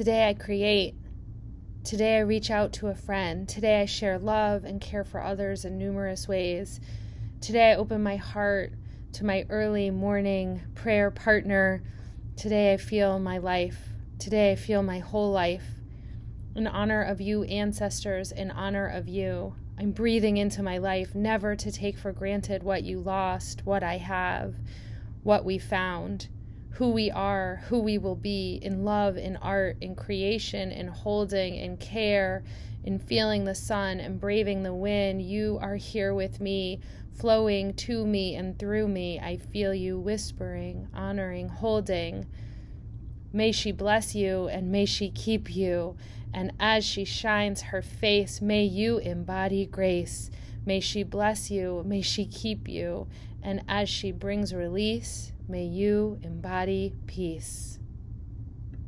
Today I create. Today I reach out to a friend. Today I share love and care for others in numerous ways. Today I open my heart to my early morning prayer partner. Today I feel my life. Today I feel my whole life. In honor of you, ancestors, in honor of you, I'm breathing into my life, never to take for granted what you lost, what I have, what we found, who we are, who we will be in love, in art, in creation, in holding, in care, in feeling the sun and braving the wind. You are here with me, flowing to me and through me. I feel you whispering, honoring, holding. May she bless you and may she keep you. And as she shines her face, may you embody grace. May she bless you, may she keep you. And as she brings release, may you embody peace.